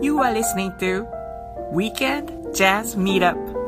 You are listening to Weekend Jazz Meetup.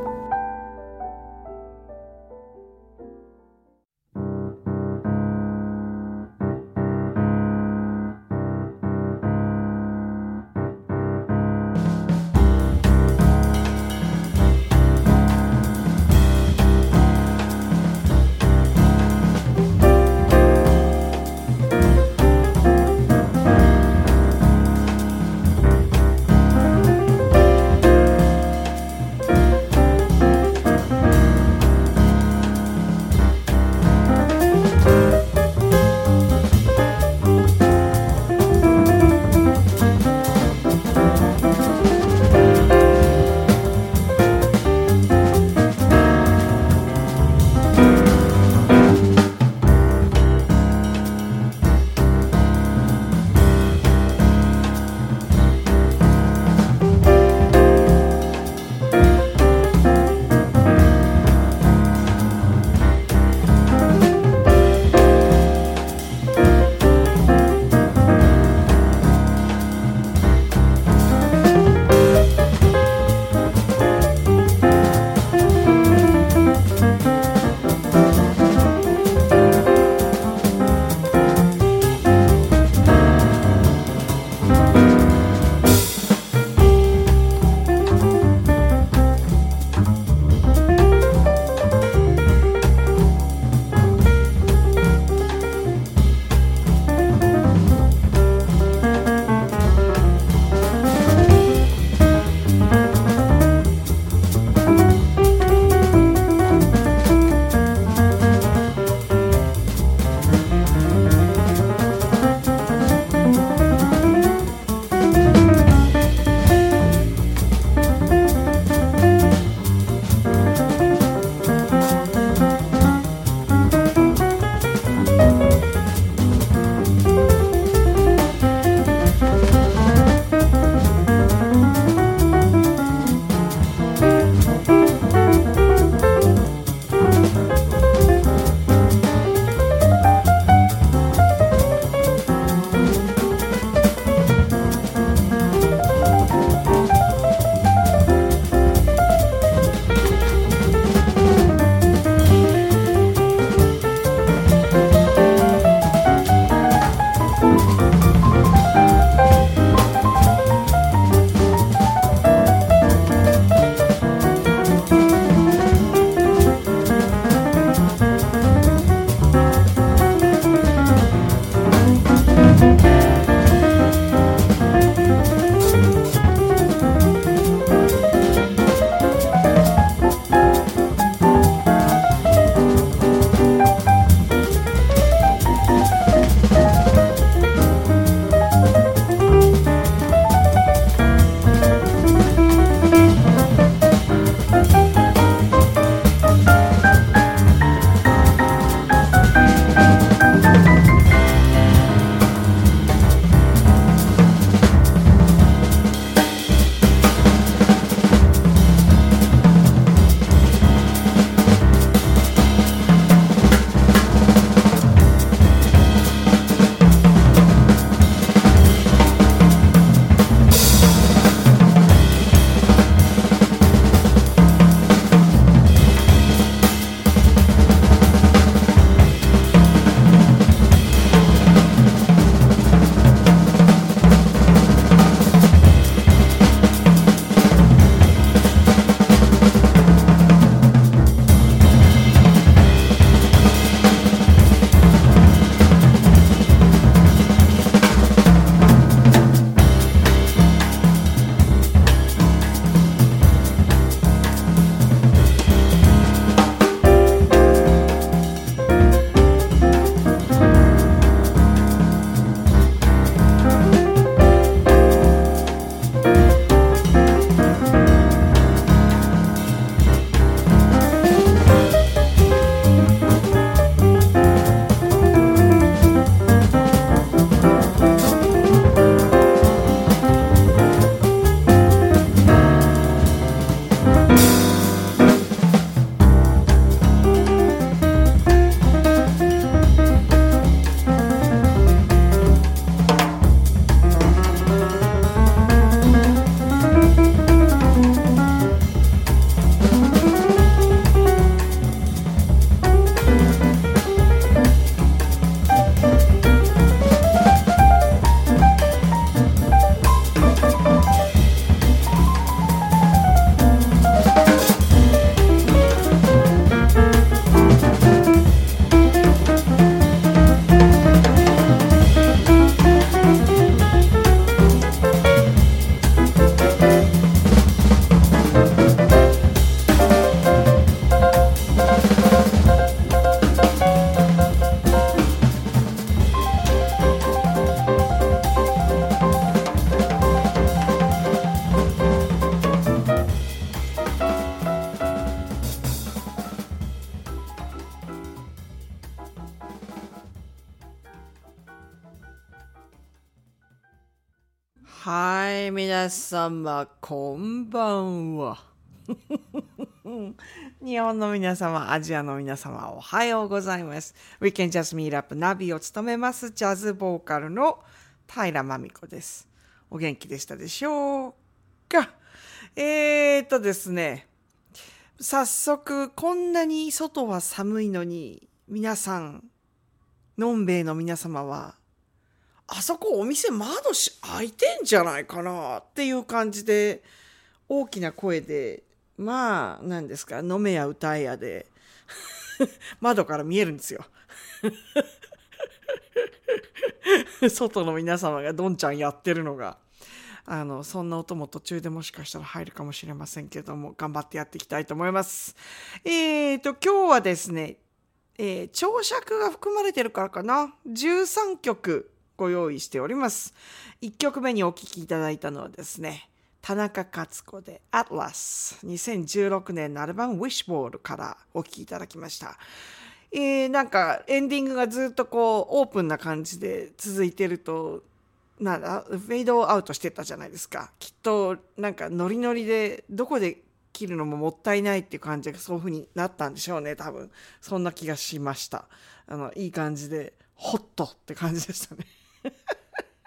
様、こんばんは。日本の皆様、アジアの皆様、おはようございます。We can just meet up ナビを務めます、ジャズボーカルの平真美子です。お元気でしたでしょうか？えーとですね、早速、こんなに外は寒いのに、皆さん、のんべいの皆様は、あそこお店窓し開いてんじゃないかなっていう感じで、大きな声で、まあ、何ですか、飲めや歌えやで、窓から見えるんですよ。外の皆様がどんちゃんやってるのが。あの、そんな音も途中でもしかしたら入るかもしれませんけども、頑張ってやっていきたいと思います。えーと、今日はですね、えー長尺が含まれてるからかな。13曲ご用意しております。1曲目にお聴きいただいたのはですね、田中克子で Atlas。2016年のアルバム Wishball からお聴きいただきました。えーなんかエンディングがずっとこうオープンな感じで続いてると、なんだ、フェードアウトしてたじゃないですか。きっとなんかノリノリでどこで切るのももったいないっていう感じがそういう風になったんでしょうね、多分。そんな気がしました。あの、いい感じで、ホットって感じでしたね。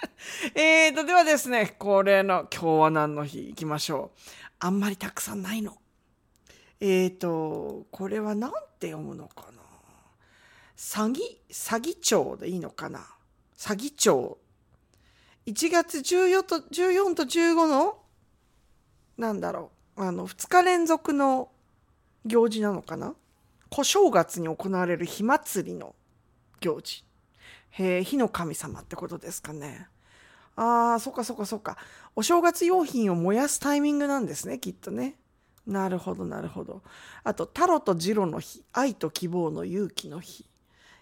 えーと、ではですね、恒例の今日は何の日行きましょう。あんまりたくさんないの。えーと、これは何て読むのかな。詐欺、詐欺町でいいのかな。詐欺町。1月14と、14と15の、なんだろう、あの、2日連続の行事なのかな。小正月に行われる火祭りの行事。へえ、火の神様ってことですかね。ああ、そっかそっかそっか。お正月用品を燃やすタイミングなんですね、きっとね。なるほど、なるほど。あと、タロとジロの日、愛と希望の勇気の日。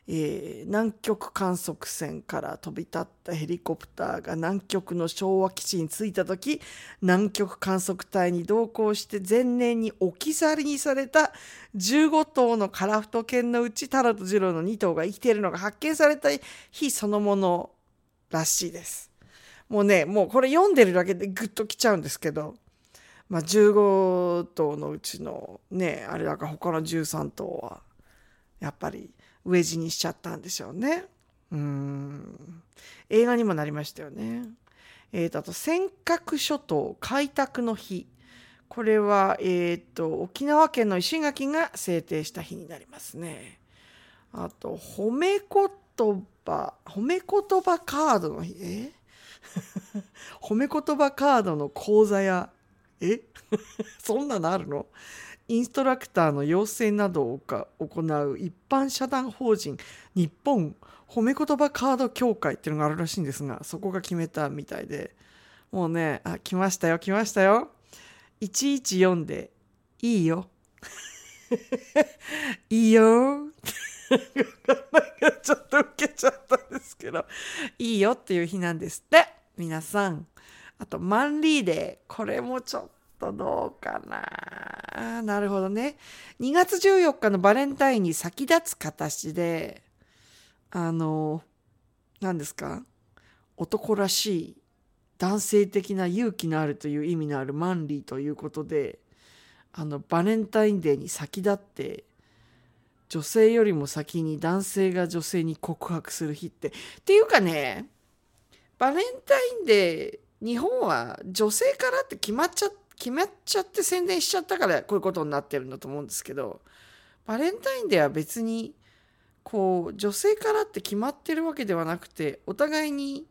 えー南極観測船から飛び立ったヘリコプターが南極の昭和基地に着いた時南極観測隊に同行して前年に置き去りにされた15頭のカラフト犬のうちタロとジロの2頭が生きているのが発見された日そのものらしいです。もうねもうこれ読んでるだけでグッときちゃうんですけど、まあ、15頭のうちのねあれだから他の13頭はやっぱり飢え死にしちゃったんでしょうね。うん。映画にもなりましたよね。えーと、あと、尖閣諸島開拓の日。これは、えーと、沖縄県の石垣が制定した日になりますね。あと、褒め言葉、褒め言葉カードの日。え？褒め言葉カードの講座や、え？そんなのあるの？インストラクターの養成などを行う一般社団法人日本褒め言葉カード協会っていうのがあるらしいんですがそこが決めたみたいで。もうねあ来ましたよ来ましたよ。114でいいよ。いいよ。ちょっと受けちゃったんですけどいいよっていう日なんですって皆さん。あとマンリーデー。これもちょっととどうかな。なるほどね。2月14日のバレンタインに先立つ形であの何ですか？男らしい男性的な勇気のあるという意味のあるマンリーということであのバレンタインデーに先立って女性よりも先に男性が女性に告白する日って。っていうかねバレンタインデー日本は女性からって決まっちゃ決まっちゃって宣伝しちゃったからこういうことになってるんだと思うんですけどバレンタインデーは別にこう女性からって決まってるわけではなくてお互いに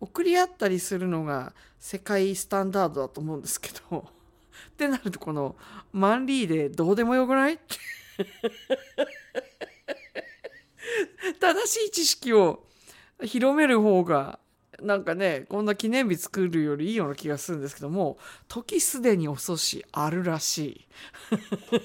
送り合ったりするのが世界スタンダードだと思うんですけど ってなるとこのマンリーでどうでもよくない？っ て正しい知識を広める方がなんかねこんな記念日作るよりいいような気がするんですけども時すでに遅しあるらしい。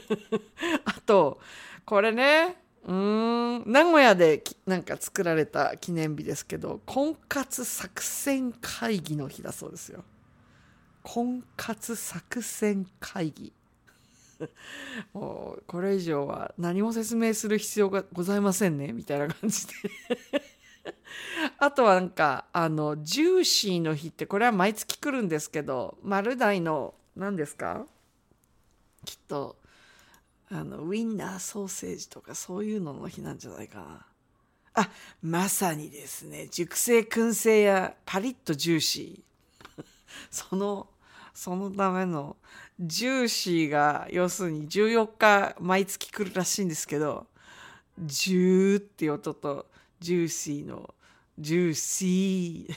あとこれねうーん名古屋でなんか作られた記念日ですけど婚活作戦会議の日だそうですよ。婚活作戦会議。もうこれ以上は何も説明する必要がございませんねみたいな感じで。あとはなんか、あの、ジューシーの日って、これは毎月来るんですけど、丸大の、何ですか？きっと、あの、ウインナーソーセージとかそういうのの日なんじゃないかな。あ、まさにですね、熟成燻製やパリッとジューシー。その、そのための、ジューシーが、要するに14日毎月来るらしいんですけど、ジューっていう音と、ジューシーの、ジューシー。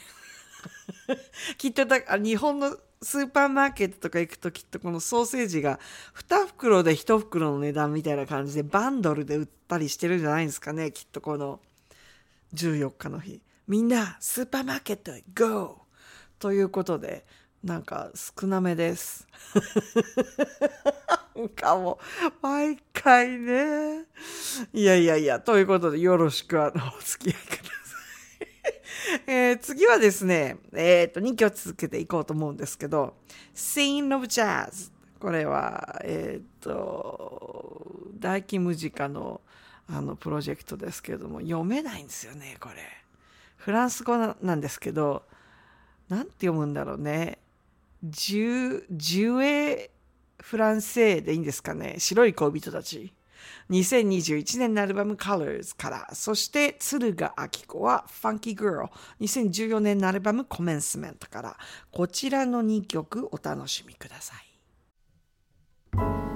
きっとだ、日本のスーパーマーケットとか行くときっとこのソーセージが2袋で1袋の値段みたいな感じでバンドルで売ったりしてるんじゃないんですかねきっとこの14日の日みんなスーパーマーケットへ GO! ということでなんか少なめですんかも毎回ねいやいやいやということでよろしくあのお付き合いくださいえー、次はですね、えっ、ー、と、2曲続けていこうと思うんですけど、Scene of Jazz。これは、えっ、ー、と、大金ムジカのあのプロジェクトですけれども、読めないんですよね、これ。フランス語なんですけど、なんて読むんだろうね。ジュ、ジュエフランセーでいいんですかね？白い恋人たち。2021年のアルバム Colors から、そして鶴賀明子は Funky Girl、2014年のアルバム Commencement から、こちらの2曲お楽しみください。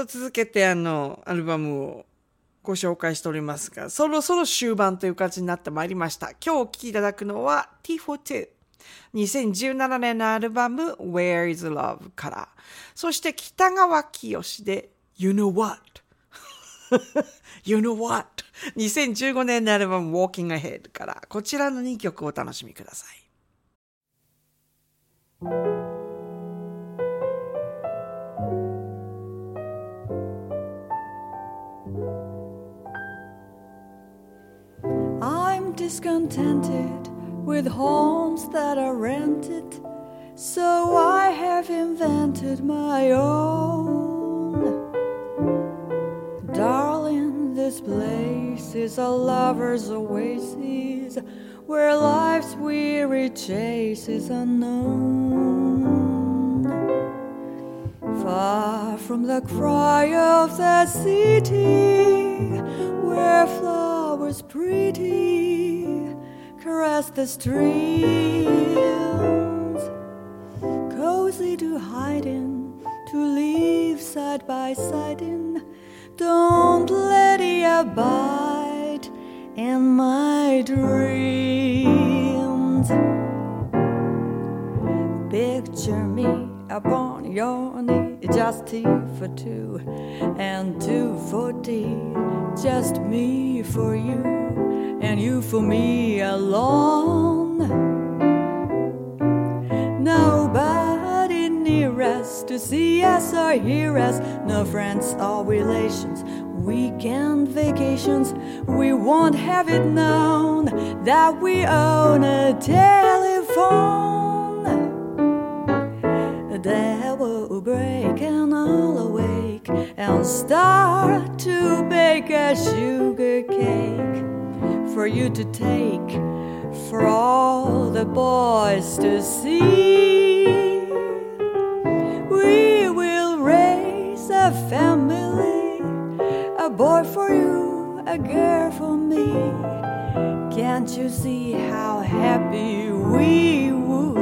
と続けてあの、アルバムをご紹介しておりますが、そろそろ終盤という感じになってまいりました。今日お聴きいただくのは T42。2017年のアルバム Where is Love から。そして北川清で You Know What? You Know What? 2015年のアルバム Walking Ahead からこちらの2曲をお楽しみください。I'm discontented with homes that are rented, so I have invented my own. Darling, this place is a lover's oasis where life's weary chase is unknown. Far from the cry of the city where flowers pretty caress the streams, cozy to hide in, to live side by side in. Don't let it abide in my dreams. Picture me upon your knee, just tea for two, and two for tea, just me for you, and you for me alone. Nobody near us to see us or hear us, no friends or relations. Weekend vacations, we won't have it known that we own a telephone break awake and start to bake a sugar cake for you to take for all the boys to see. We will raise a family, a boy for you, a girl for me. Can't you see how happy we would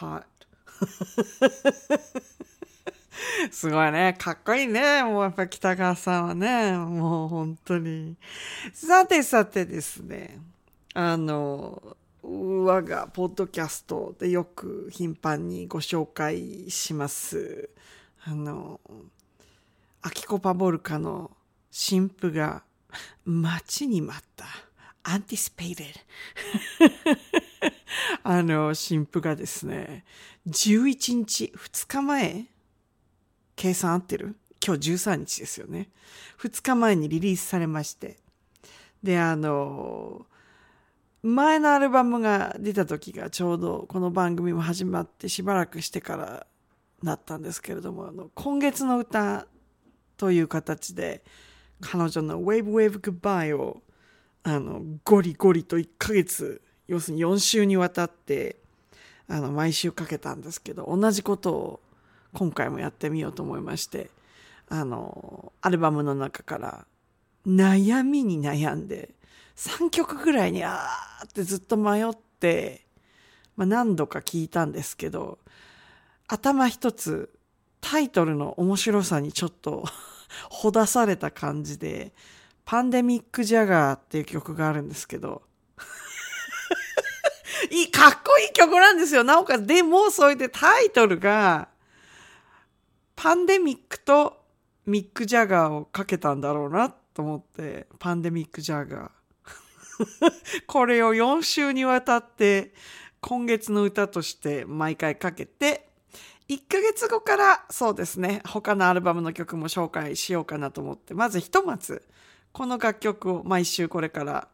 hot すごいね。かっこいいね。もうやっぱ北川さんはね。もう本当に。さてさてですね。あの、我がポッドキャストでよく頻繁にご紹介します。あの、アキコパボルカの新婦が待ちに待った。Anticipated あの、新婦がですね、11日、2日前計算合ってる？今日13日ですよね。2日前にリリースされまして。で、あの、前のアルバムが出た時がちょうどこの番組も始まってしばらくしてからなったんですけれども、あの今月の歌という形で彼女の Wave Wave Goodbye をあのゴリゴリと1ヶ月、要するに4週にわたってあの毎週かけたんですけど、同じことを今回もやってみようと思いまして、あの、アルバムの中から悩みに悩んで、3曲ぐらいにあーってずっと迷って、まあ、何度か聞いたんですけど、頭一つタイトルの面白さにちょっと ほだされた感じで、パンデミック・ジャガーっていう曲があるんですけど、いい、かっこいい曲なんですよ。なおかつ、でも、それでタイトルが、パンデミックとミック・ジャガーをかけたんだろうなと思って、パンデミック・ジャガー。これを4週にわたって今月の歌として毎回かけて、1ヶ月後からそうですね、他のアルバムの曲も紹介しようかなと思って、まずひとまずこの楽曲を毎週これから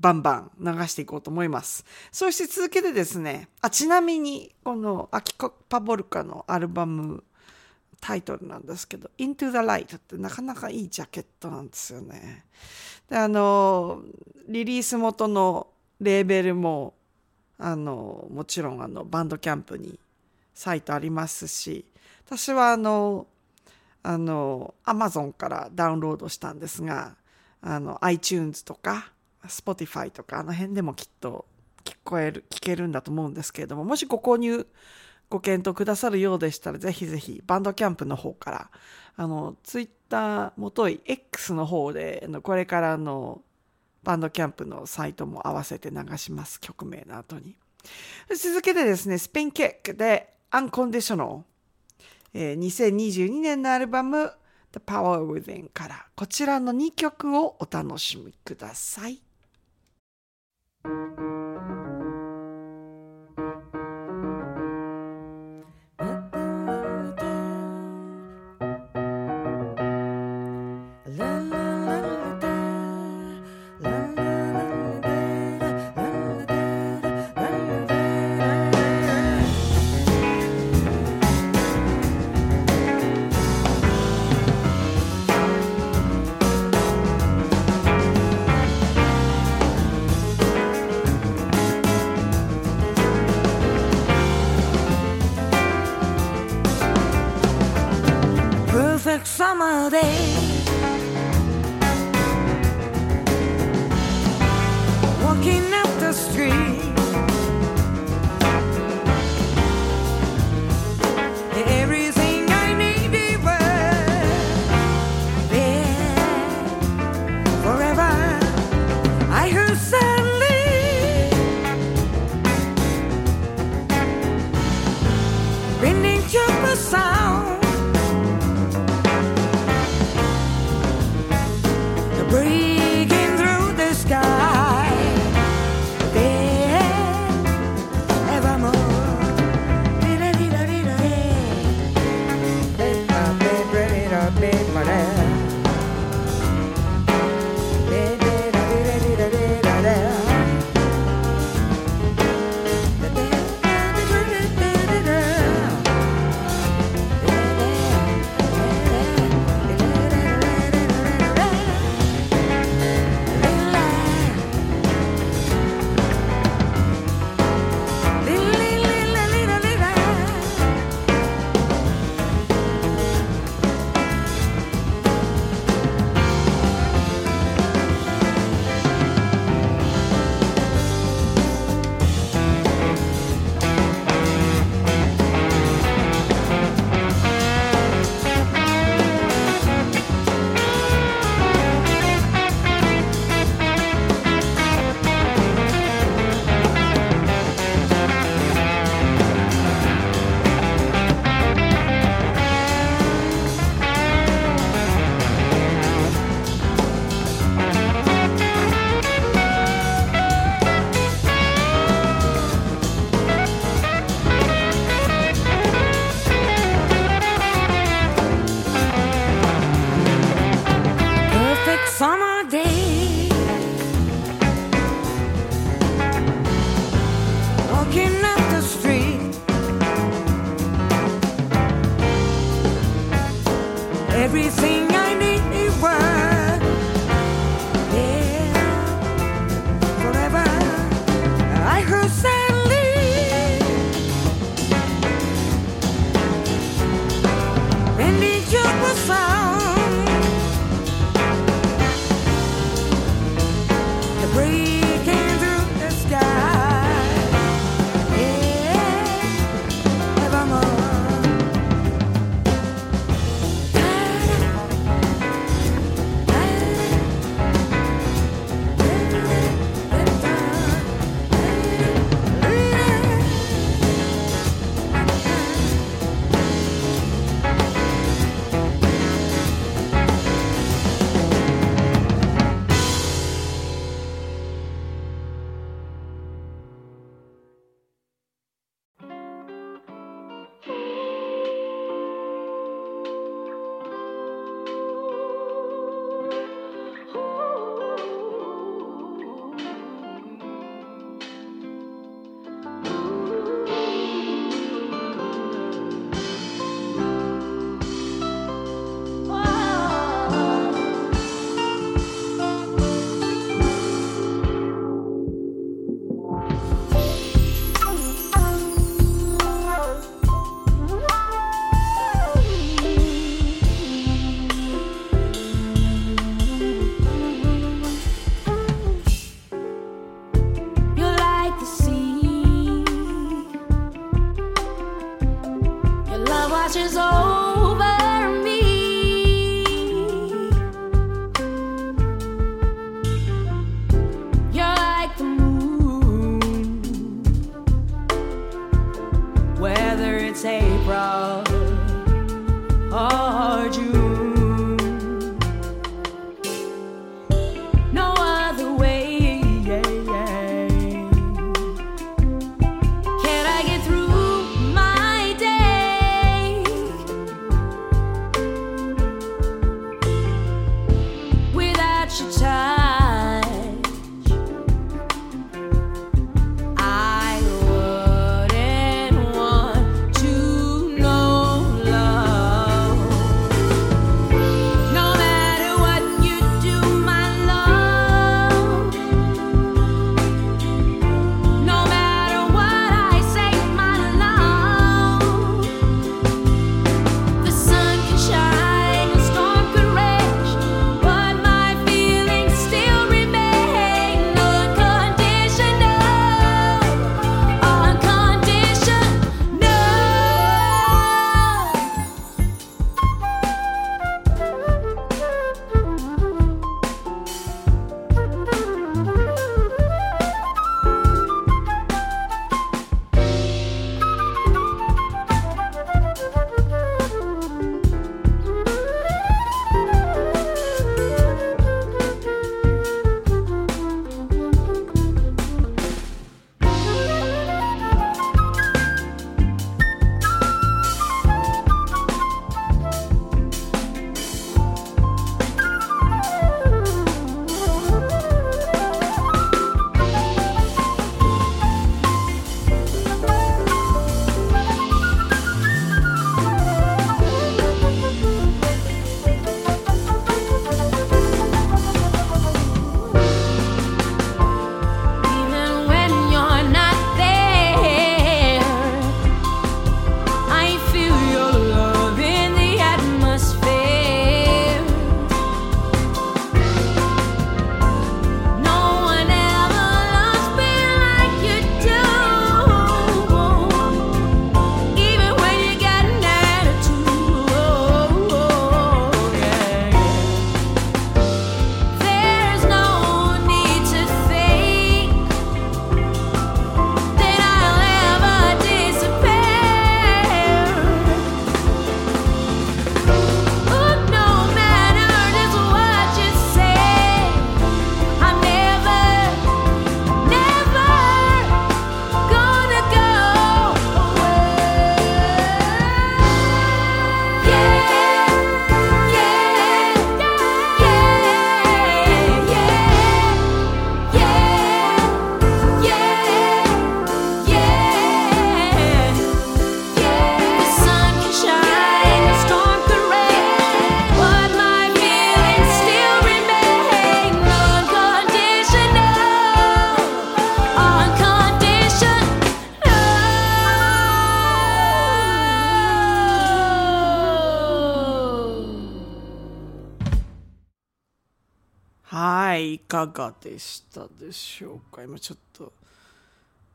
バンバン流していこうと思います。そして続けてですね、あ、ちなみにこのアキコパボルカのアルバムタイトルなんですけど、Into the Light ってなかなかいいジャケットなんですよね。で、あの、リリース元のレーベルも、あの、もちろんあの、バンドキャンプにサイトありますし、私はあの、あの、アマゾンからダウンロードしたんですが、あの、iTunes とか、Spotify とか、あの辺でもきっと聞こえる、聞けるんだと思うんですけれども、もしご購入ご検討くださるようでしたら、ぜひぜひバンドキャンプの方から、あの、ツイッターもとい X の方で、これからのバンドキャンプのサイトも合わせて流します。曲名の後に。続けてですね、スペインケックで Unconditional。えー、2022年のアルバム The Power Within からこちらの2曲をお楽しみください。がでしたでしょうか？今ちょっと、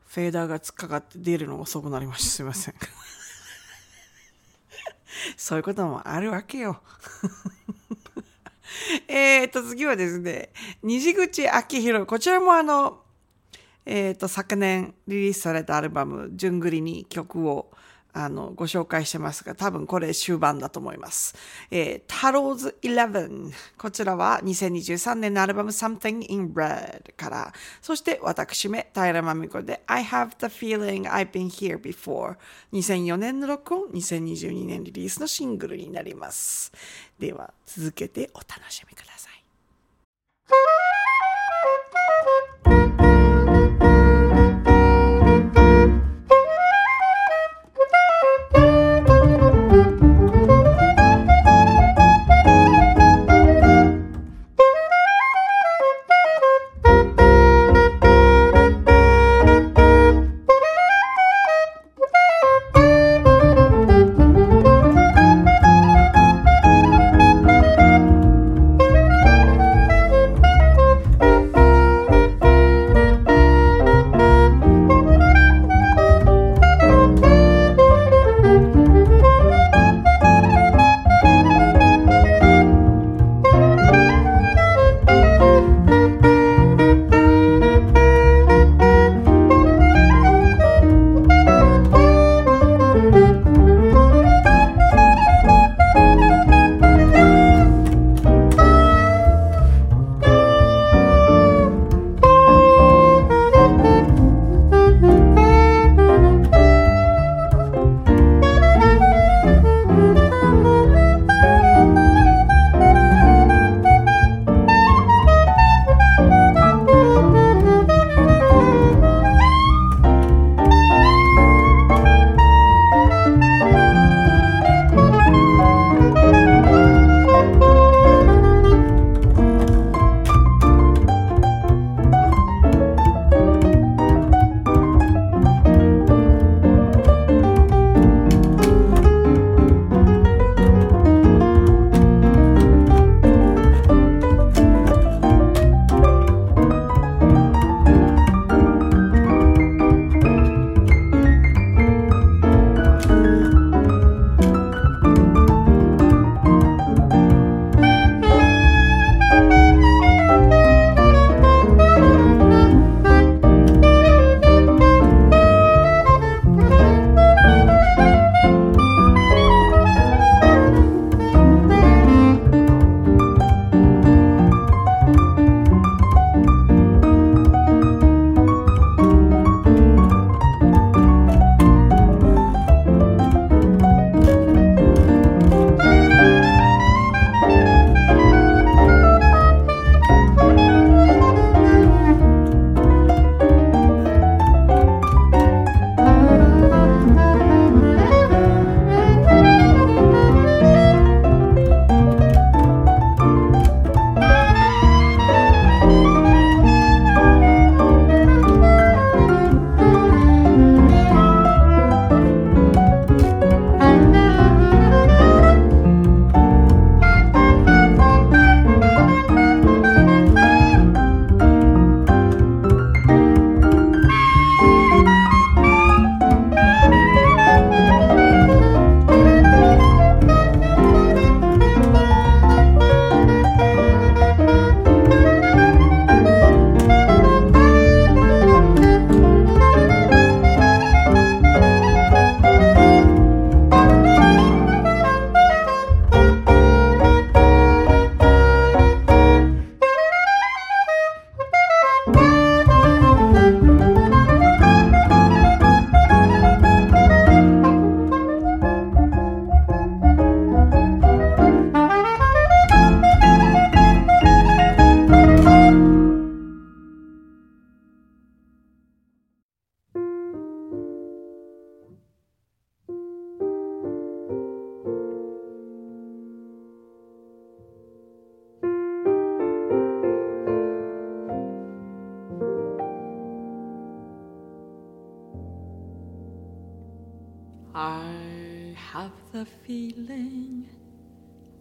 フェーダーが突っかかって出るの遅くなりました。すいません。そういうこともあるわけよ。えっと、次はですね、虹口明宏。こちらもあの、えっ、と、昨年リリースされたアルバム、じゅんぐりに曲を、あの、ご紹介してますが、多分これ終盤だと思います。えー、タローズ11。こちらは2023年のアルバム Something in Red から、そして私め、平真美子で I have the feeling I've been here before 2004年の録音、2022年リリースのシングルになります。では、続けてお楽しみ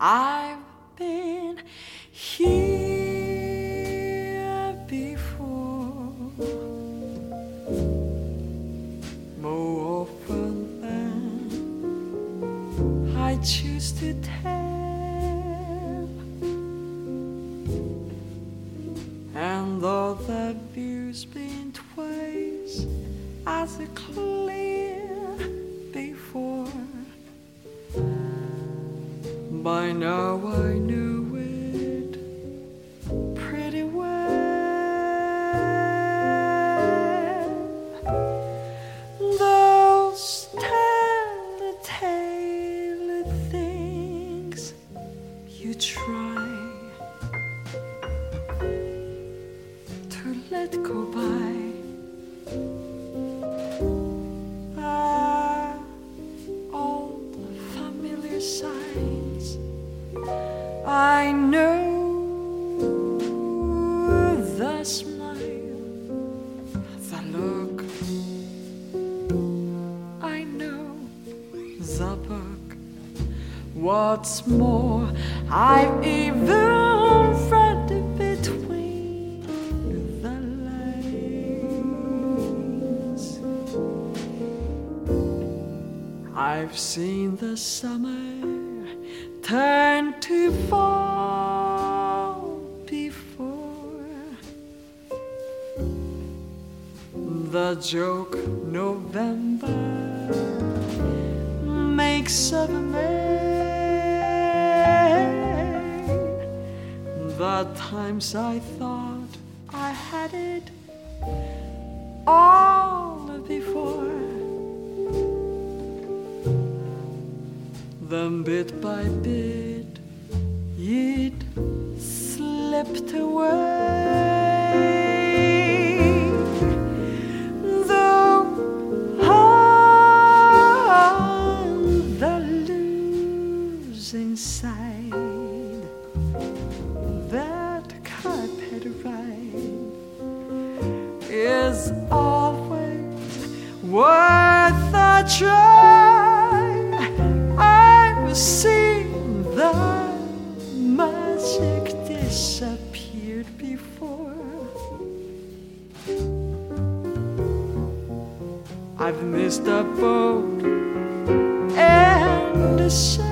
I What's more, I've even read between the lines. I've seen the summer turn to fall before the joke November makes of a. about times I thought. is always worth a try. I've seen the magic disappeared before. I've missed a boat and a ship.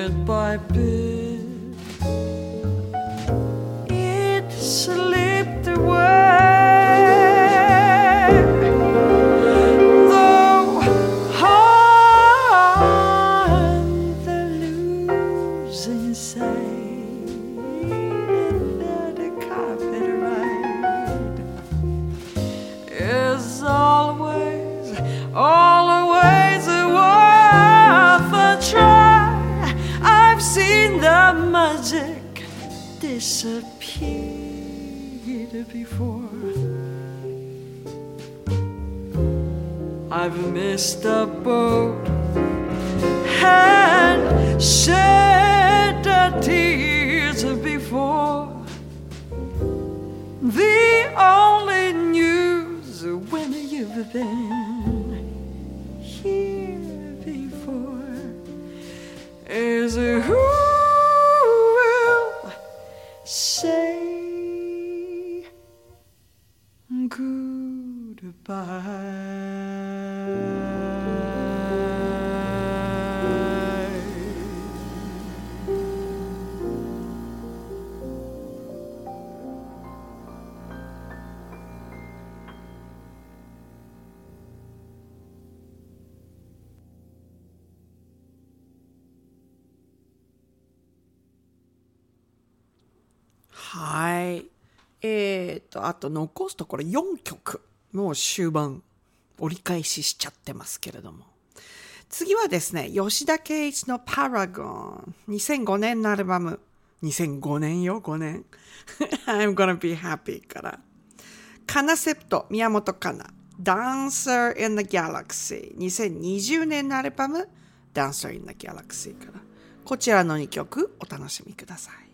Bit by bit, it slipped before. I've missed a boat and shed the tears before. The only news when you've been と、あと残すところ4曲。もう終盤、折り返ししちゃってますけれども。次はですね、吉田圭一のパラゴン。2005年のアルバム。2005年よ、5年。I'm gonna be happy から。カナセプト、宮本カナ。Dancer in the Galaxy。2020年のアルバム。Dancer in the Galaxy から。こちらの2曲お楽しみください。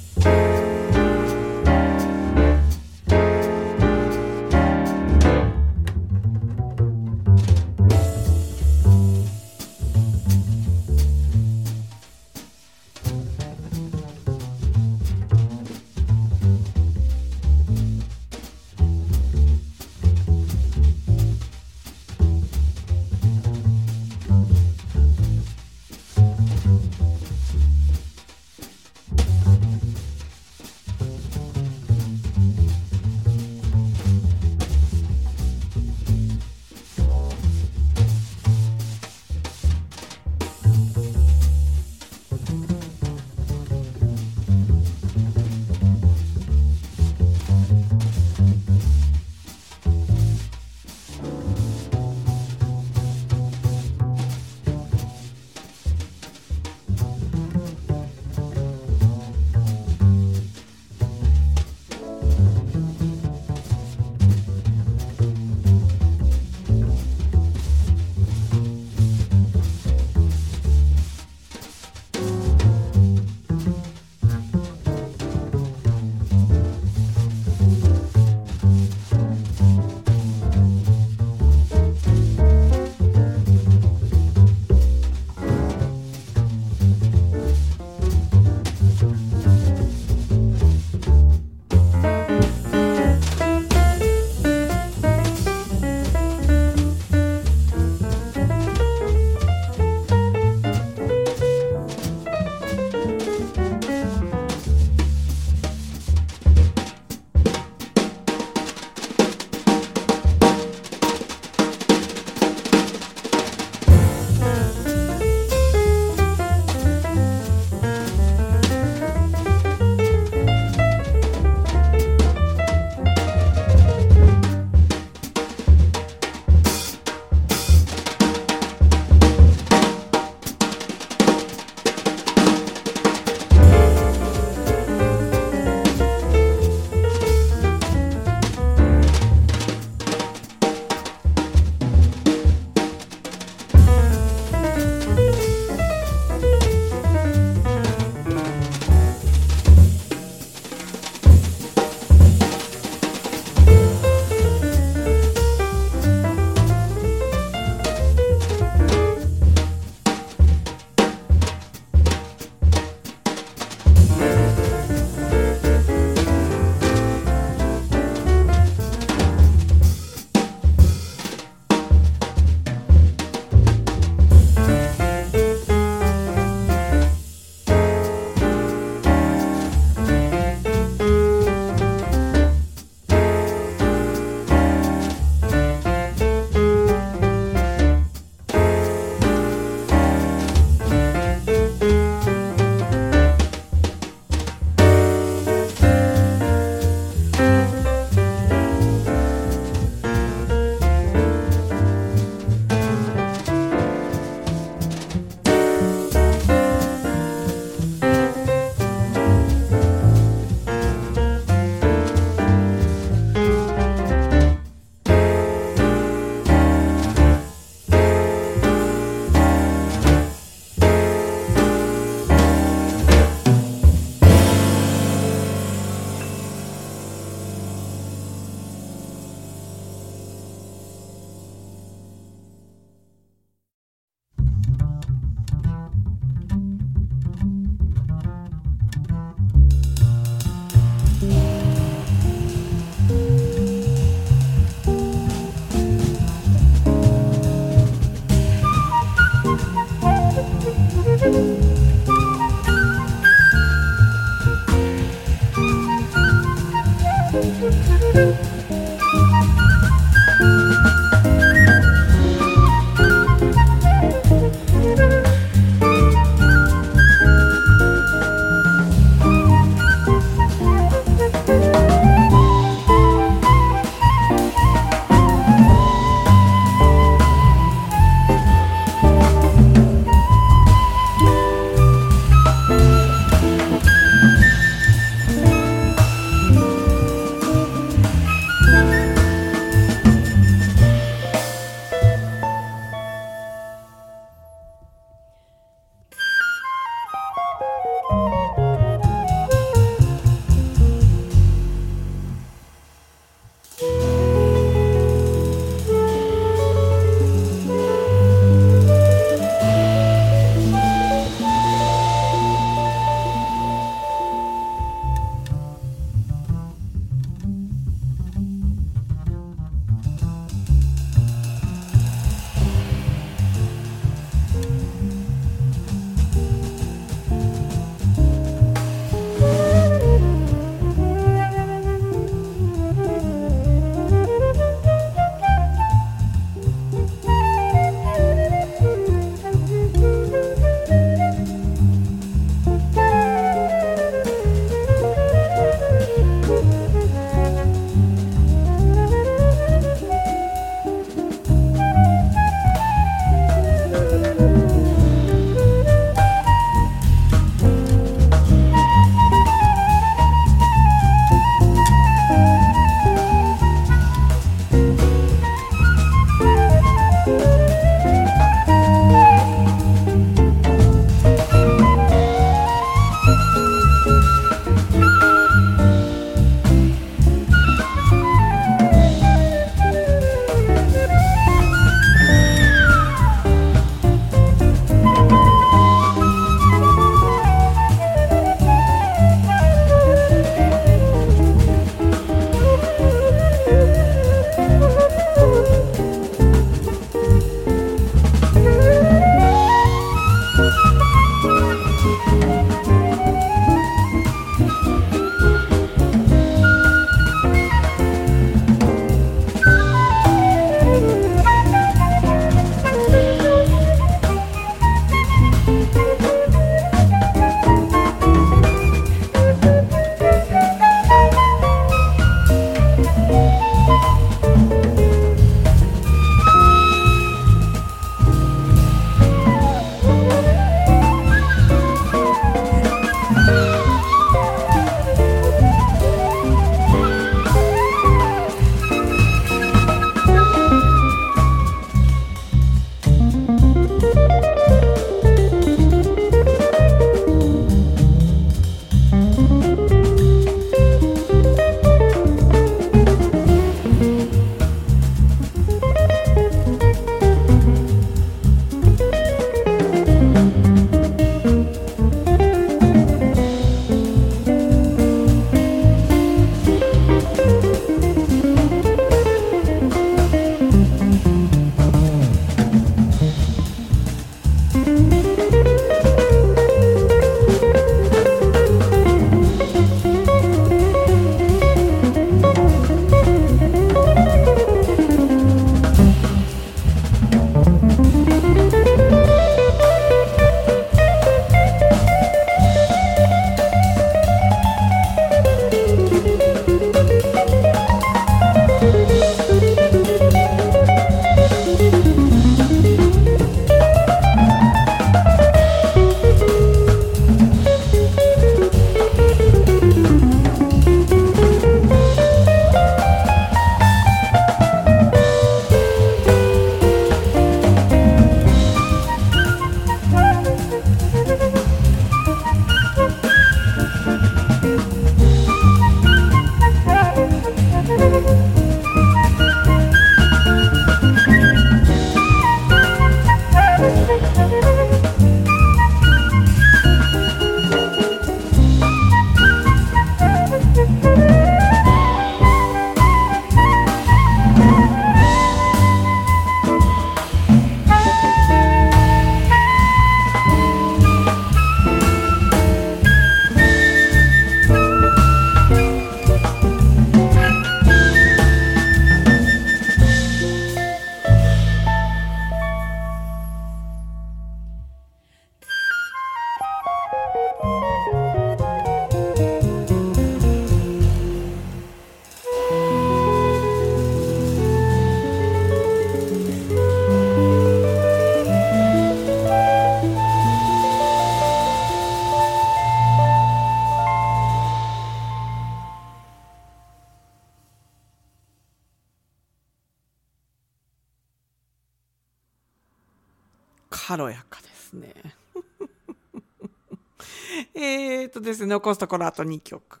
ですね、残すところあと2曲。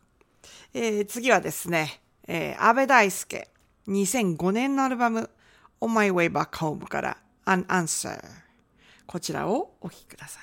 えー、次はですね、えー、安倍大輔、2005年のアルバム、On My Way Back Home から An Answer。こちらをお聴きください。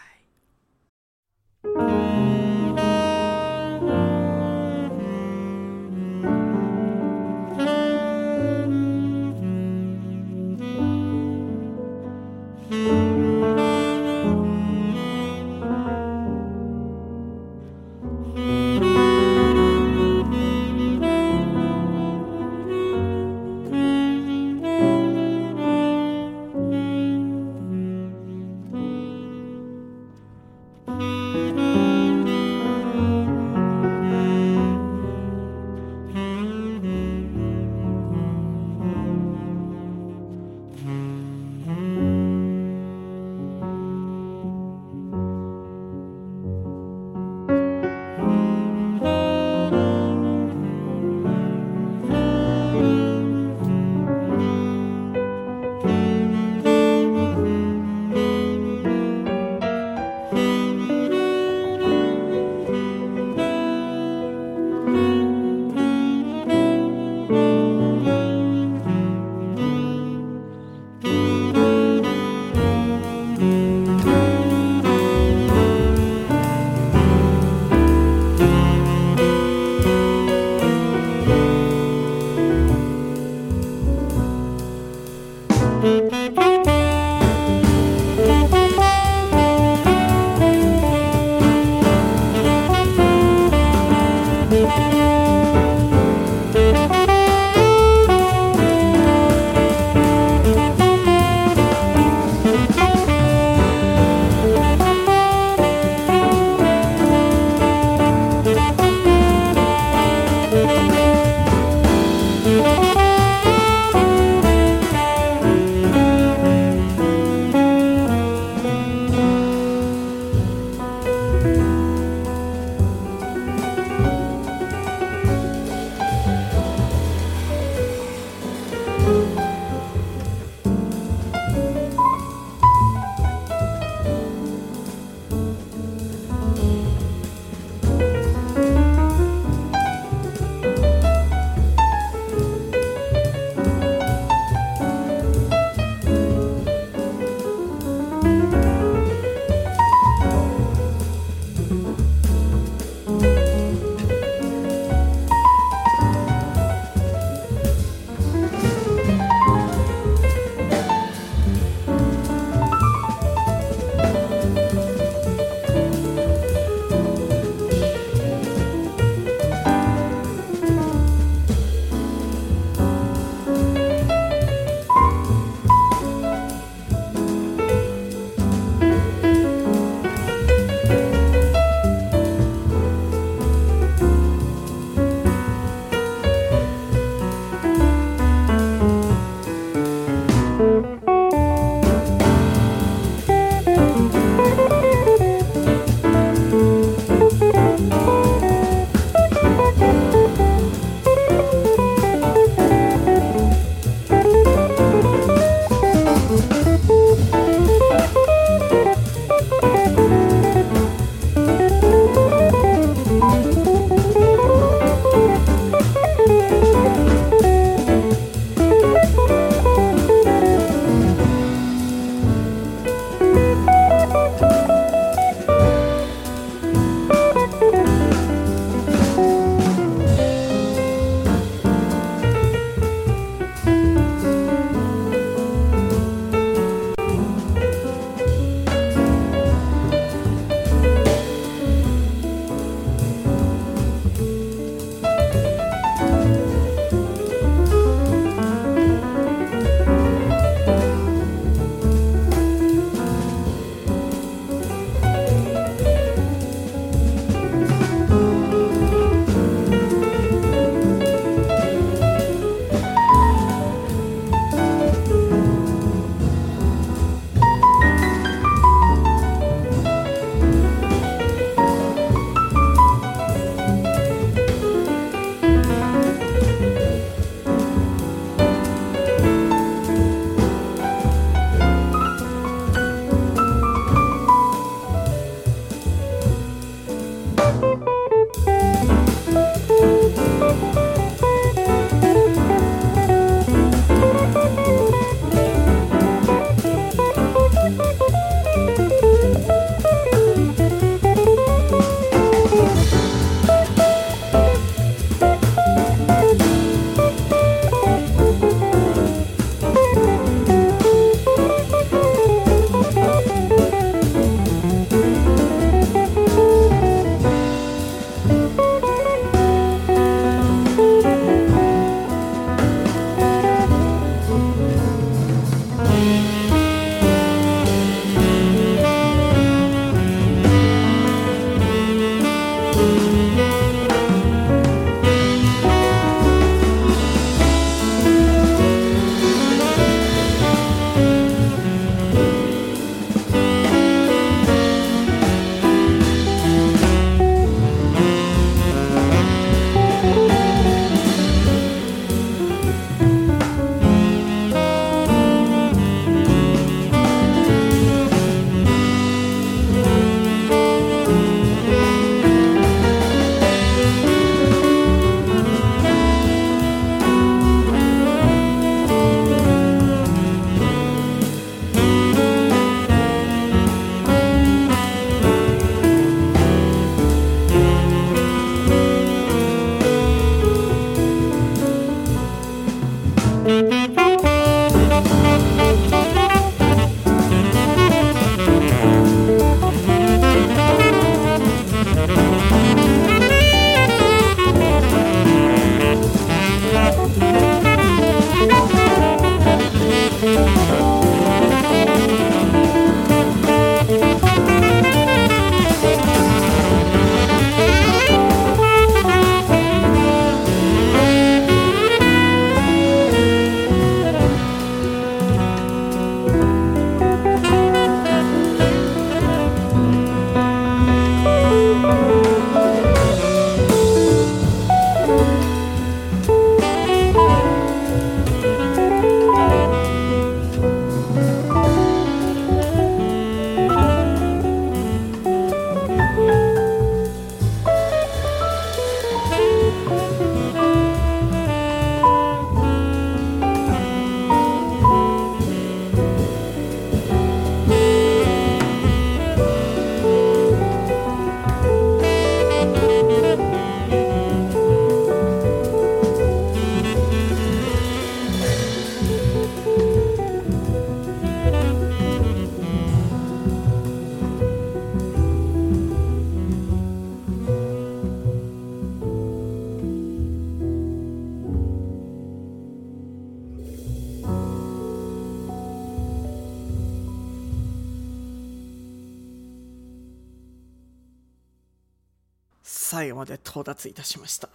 いたしました。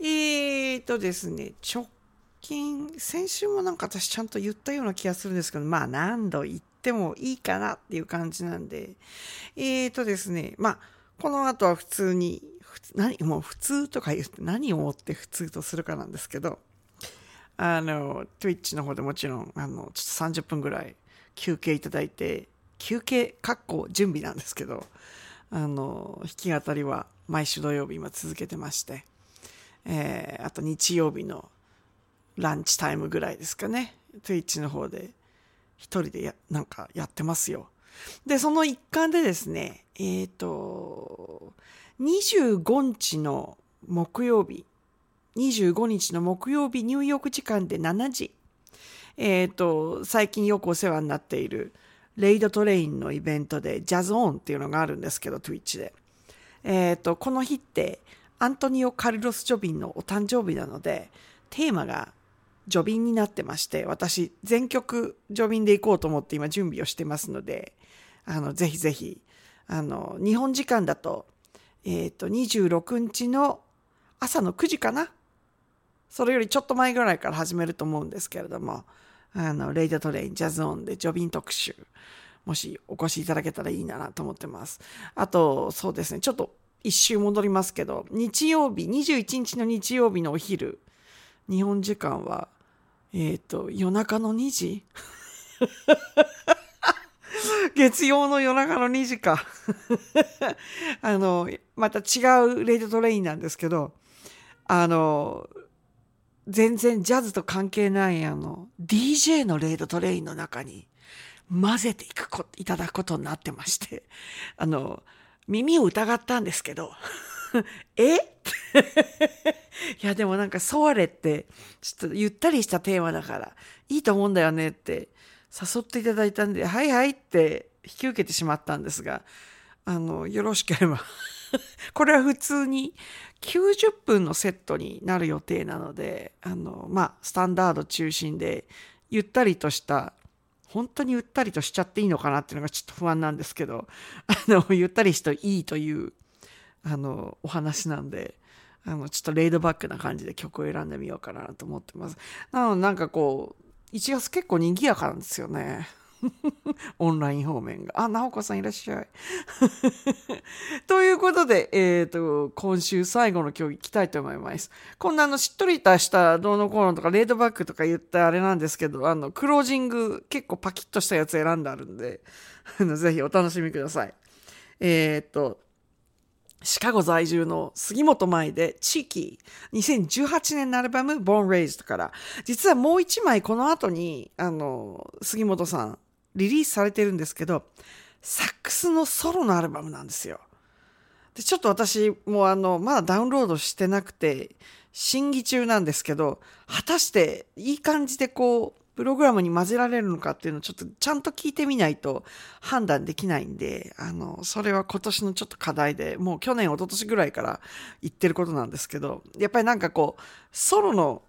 えーとですね、直近、先週もなんか私ちゃんと言ったような気がするんですけど、まあ何度言ってもいいかなっていう感じなんで、えーとですね、まあ、この後は普通に、何、もう普通とか言って何をもって普通とするかなんですけど、あの、Twitch の方でもちろん、あの、ちょっと30分ぐらい休憩いただいて、休憩、かっこ準備なんですけど、あの、弾き語りは毎週土曜日今続けてまして、えー、あと日曜日のランチタイムぐらいですかね。Twitch の方で一人でや、なんかやってますよ。で、その一環でですね、えっ、ー、と、25日の木曜日、25日の木曜日ニューヨーク時間で7時、えっ、ー、と、最近よくお世話になっているレイドトレインのイベントでジャズオンっていうのがあるんですけど、Twitch で。えっ、ー、と、この日ってアントニオ・カルロス・ジョビンのお誕生日なので、テーマがジョビンになってまして、私、全曲ジョビンで行こうと思って今準備をしてますので、あの、ぜひぜひ、あの、日本時間だと、えっ、ー、と、26日の朝の9時かな？それよりちょっと前ぐらいから始めると思うんですけれども、あの、 raid train、ジャズオンでジョビン特集、もしお越しいただけたらいいなと思ってます。あと、そうですね、ちょっと一周戻りますけど、日曜日、21日の日曜日のお昼、日本時間はえっ、ー、と、夜中の2時？月曜の夜中の2時か。あの、また違う raid train なんですけど、あの、全然ジャズと関係ないあの、DJ のレイドトレインの中に混ぜていくこ、いただくことになってまして、あの、耳を疑ったんですけど、え？いやでもなんかソワレってちょっとゆったりしたテーマだからいいと思うんだよねって誘っていただいたんではいはいって引き受けてしまったんですがあのよろしければ これは普通に90分のセットになる予定なのであのまあスタンダード中心でゆったりとした本当にゆったりとしちゃっていいのかなっていうのがちょっと不安なんですけどあのゆったりしていいというあの、お話なんで、あの、ちょっとレイドバックな感じで曲を選んでみようかなと思ってます。なので、なんかこう、1月結構賑やかなんですよね。オンライン方面が。あ、なおこさんいらっしゃい。ということで、えっ、ー、と、今週最後の競技いきたいと思います。こんなあの、しっとりとしたどうのこうのとか、レードバックとか言ってあれなんですけど、あの、クロージング結構パキッとしたやつ選んであるんで、ぜひお楽しみください。えっ、ー、と、シカゴ在住の杉本舞で地域2018年のアルバム Born Raised から実はもう一枚この後にあの杉本さんリリースされてるんですけどサックスのソロのアルバムなんですよ。でちょっと私もあのまだダウンロードしてなくて審議中なんですけど果たしていい感じでこうプログラムに混ぜられるのかっていうのをちょっとちゃんと聞いてみないと判断できないんで、あの、それは今年のちょっと課題で、もう去年、一昨年ぐらいから言ってることなんですけど、やっぱりなんかこう、ソロの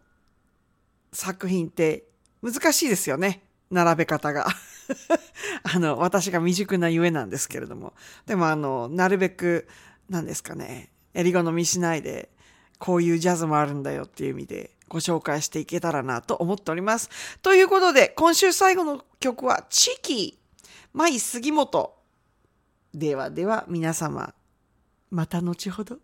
作品って難しいですよね。並べ方が。あの、私が未熟なゆえなんですけれども。でもあの、なるべく、何ですかね、襟好みしないで、こういうジャズもあるんだよっていう意味で、ご紹介していけたらなと思っております。ということで、今週最後の曲は、チキ、マイ杉本。ではでは皆様、また後ほど。